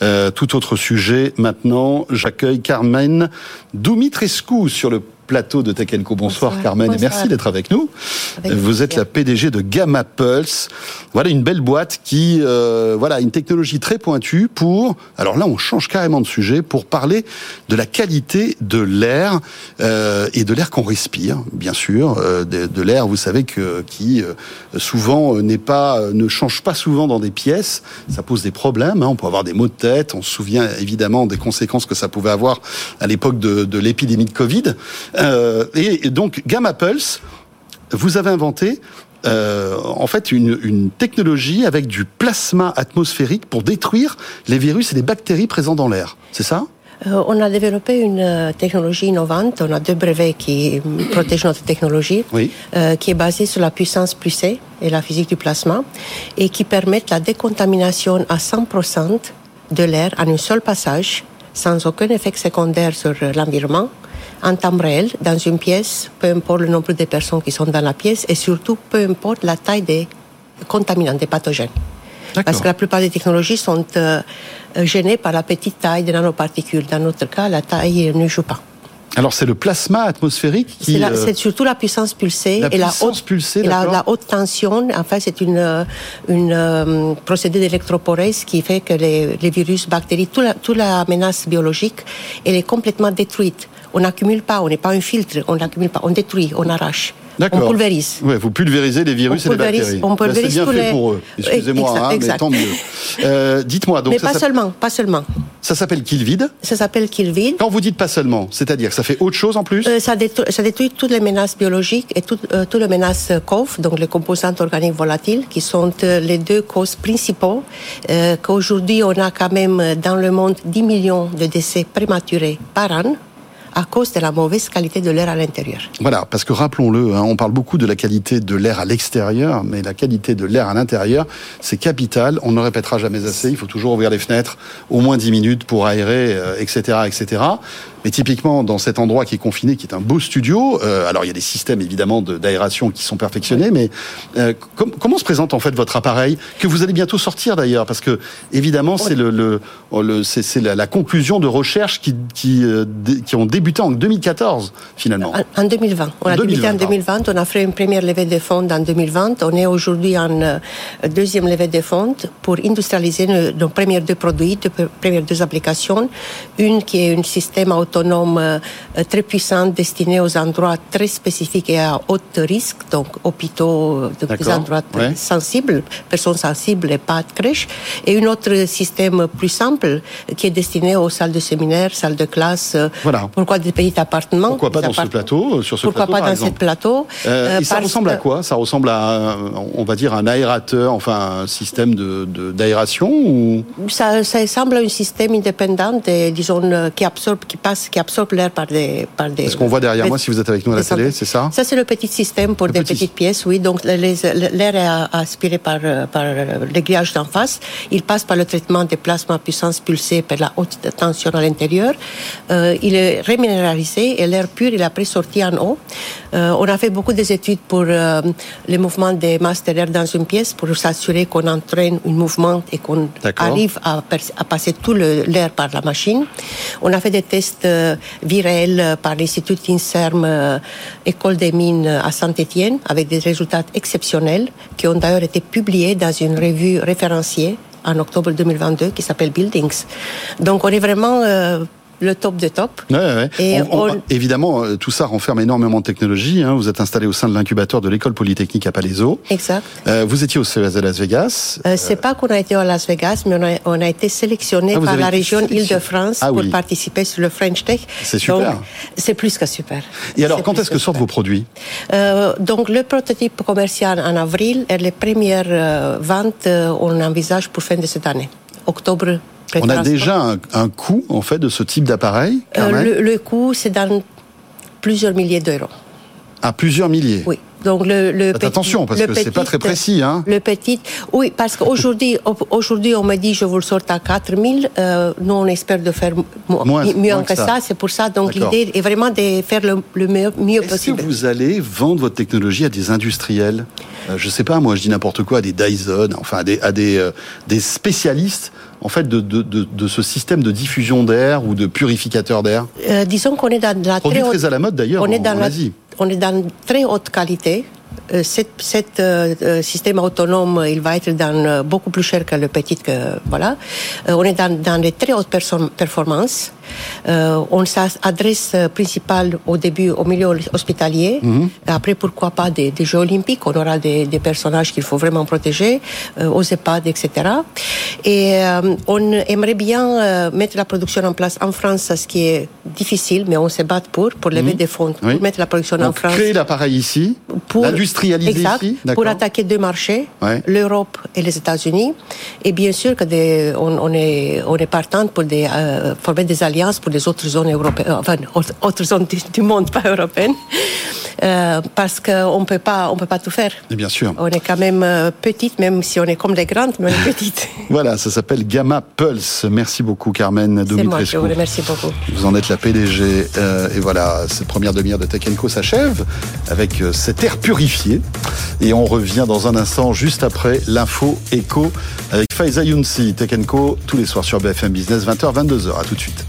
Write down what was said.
Euh, tout autre sujet. Maintenant, j'accueille Carmen Dumitrescu sur le plateau de Tech Bonsoir, Carmen et merci d'être avec nous. Vous êtes la PDG de Gamma Pulse. Voilà une belle boîte qui, euh, voilà, une technologie très pointue pour. Alors là, on change carrément de sujet pour parler de la qualité de l'air euh, et de l'air qu'on respire, bien sûr, euh, de, l'air, vous savez que qui euh, souvent euh, n'est pas, ne change pas souvent dans des pièces. Ça pose des problèmes. Hein. On peut avoir des maux de tête. On se souvient évidemment des conséquences que ça pouvait avoir à l'époque de, de l'épidémie de Covid. Euh, et donc Gamma Pulse, vous avez inventé euh, en fait une, une, technologie avec du plasma atmosphérique pour détruire les virus et les bactéries présents dans l'air. C'est ça? Euh, on a développé une euh, technologie innovante. On a deux brevets qui protègent notre technologie, oui. euh, qui est basée sur la puissance plus C et la physique du plasma, et qui permettent la décontamination à 100% de l'air en un seul passage, sans aucun effet secondaire sur l'environnement en temps réel dans une pièce, peu importe le nombre de personnes qui sont dans la pièce et surtout peu importe la taille des contaminants, des pathogènes. Parce que la plupart des technologies sont euh, gênées par la petite taille des nanoparticules. Dans notre cas, la taille ne joue pas. Alors c'est le plasma atmosphérique qui. C'est euh, surtout la puissance pulsée la et, puissance la haute, pulsée, et la, la, haute tension. En fait, c'est une, euh, une euh, procédé d'électroporèse qui fait que les, les virus, bactéries, toute la, toute la menace biologique, elle est complètement détruite. On n'accumule pas, on n'est pas un filtre, on n'accumule pas, on détruit, on arrache. On pulvérise. Ouais, vous pulvérisez les virus on et les bactéries. On pulvérise c'est bien fait les... pour eux. Excusez-moi, hein, mais tant mieux. Euh, Dites-moi donc. Mais ça pas seulement, pas seulement. Ça s'appelle kill vide. Ça s'appelle kill vide. Quand vous dites pas seulement, c'est-à-dire que ça fait autre chose en plus euh, ça, détruit, ça, détruit, toutes les menaces biologiques et toutes euh, toutes les menaces COV, donc les composantes organiques volatiles, qui sont euh, les deux causes principaux. Euh, Qu'aujourd'hui, on a quand même dans le monde 10 millions de décès prématurés par an à cause de la mauvaise qualité de l'air à l'intérieur. Voilà, parce que rappelons-le, hein, on parle beaucoup de la qualité de l'air à l'extérieur, mais la qualité de l'air à l'intérieur, c'est capital. On ne répétera jamais assez. Il faut toujours ouvrir les fenêtres au moins 10 minutes pour aérer, euh, etc., etc. Mais typiquement, dans cet endroit qui est confiné, qui est un beau studio, euh, alors il y a des systèmes évidemment d'aération qui sont perfectionnés, mais euh, com comment se présente en fait votre appareil que vous allez bientôt sortir d'ailleurs, parce que évidemment c'est le, le, le c'est la, la, conclusion de recherches qui qui, euh, qui ont débuté en 2014 finalement. En, en 2020, on a 2020, débuté en 2020. On a fait une première levée de fonds en 2020. On est aujourd'hui en deuxième levée de fonds pour industrialiser nos, nos premiers deux produits, nos premières deux applications. Une qui est un système autonome euh, très puissant destiné aux endroits très spécifiques et à haut risque, donc hôpitaux, de des endroits ouais. sensibles, personnes sensibles et pas de crèche. Et un autre système plus simple qui est destiné aux salles de séminaire, salles de classe. Voilà. Pourquoi des petits appartements Pourquoi pas dans ce plateau, sur ce Pourquoi plateau pas par dans ce plateau euh, Et ça ressemble à quoi? Ça ressemble à, on va dire, un aérateur, enfin un système de de- d'aération ou? Ça, ça ressemble à un système indépendant, et, disons, euh, qui absorbe, qui passe, qui absorbe l'air par des, par des. Est-ce qu'on voit derrière moi si vous êtes avec nous à la télé, c'est ça Ça, c'est le petit système pour Le des petit- petites pièces, oui. Donc, les- les- l'air est aspiré par, euh, par euh, l'aiguillage d'en face. Il passe par le traitement des plasmas à puissance pulsée par la haute tension à l'intérieur. Euh, il est réminéralisé et l'air pur, il est après sorti en. Euh, on a fait beaucoup d'études pour euh, les mouvements des masses de l'air dans une pièce pour s'assurer qu'on entraîne un mouvement et qu'on arrive à, passer tout l'air par la machine. On a fait des tests euh, virels euh, par l'Institut INSERM euh, École des mines à Saint-Étienne avec des résultats exceptionnels qui ont d'ailleurs été publiés dans une revue référenciée en octobre 2022 qui s'appelle Buildings. Donc on est vraiment le top de top. Ouais, ouais. Et On- on- on- Évidemment, euh, tout ça renferme énormément de technologie. hein. Vous êtes installé au sein de l'incubateur de l'école polytechnique à Palaiso. Exact. Euh, vous étiez au CES de Las Vegas. Euh, c'est pas qu'on a été à Las Vegas, mais on a, on a été sélectionné Ah, par la région. Île-de-France Ah pour participer sur le French Tech. C'est super. C'est plus que super. Et alors, quand est-ce que sortent super. vos produits Euh, donc le prototype commercial en avril et les premières euh, ventes, euh, on envisage pour fin de cette année, octobre. On a déjà un, un coût en fait de ce type d'appareil, Euh, le, le coût, c'est dans plusieurs milliers d'euros. à plusieurs milliers. Oui. Donc le, le petit, attention parce que c'est pas très précis. Hein. Le petit, oui, parce qu'aujourd'hui, aujourd'hui, on me dit je vous le sorte à 4000. Euh, nous, on espère de faire moins, mieux que, ça. C'est pour ça. Donc l'idée est vraiment de faire le, mieux, mieux possible. Est-ce que vous allez vendre votre technologie à des industriels? Euh, Je sais pas, moi, je dis n'importe quoi, à des Dyson, enfin à des, à des, euh, des spécialistes en fait de, de, de, de, ce système de diffusion d'air ou de purificateur d'air? Euh, Disons qu'on est dans la très, haute, très à la mode d'ailleurs on, est dans la, on est dans très haute qualité. Euh, cet, euh, euh, système autonome, il va être dans beaucoup plus cher que le petit. Que, voilà. on est dans, dans les très hautes performances. Euh, on s'adresse principalement au début au milieu hospitalier. Mhm. Après, pourquoi pas des, Jeux olympiques? On aura des, personnages qu'il faut vraiment protéger, euh, aux EHPAD, etc. Et euh, on aimerait bien mettre la production en place en France, ce qui est difficile, mais on se bat pour, pour lever mhm. des fonds, pour mettre la production en France. Créer l'appareil ici, pour l'industrialiser ici, pour attaquer deux marchés, l'Europe et les États-Unis. Et bien sûr que on, est on est partant pour des, former des pour les autres zones européennes, enfin, autres zones du, monde, pas européennes, euh, parce qu'on on peut pas tout faire. Et bien sûr. On est quand même euh, petite, même si on est comme les grandes, mais on est petite. voilà, ça s'appelle Gamma Pulse. Merci beaucoup, Carmen C'est moi, je vous remercie beaucoup. Vous en êtes la PDG, euh, et voilà, cette première demi-heure de Tech s'achève avec cet air purifié. Et on revient dans un instant, juste après l'info écho avec Faiza Younsi, Tech tous les soirs sur BFM Business, 20h, 22h. À tout de suite.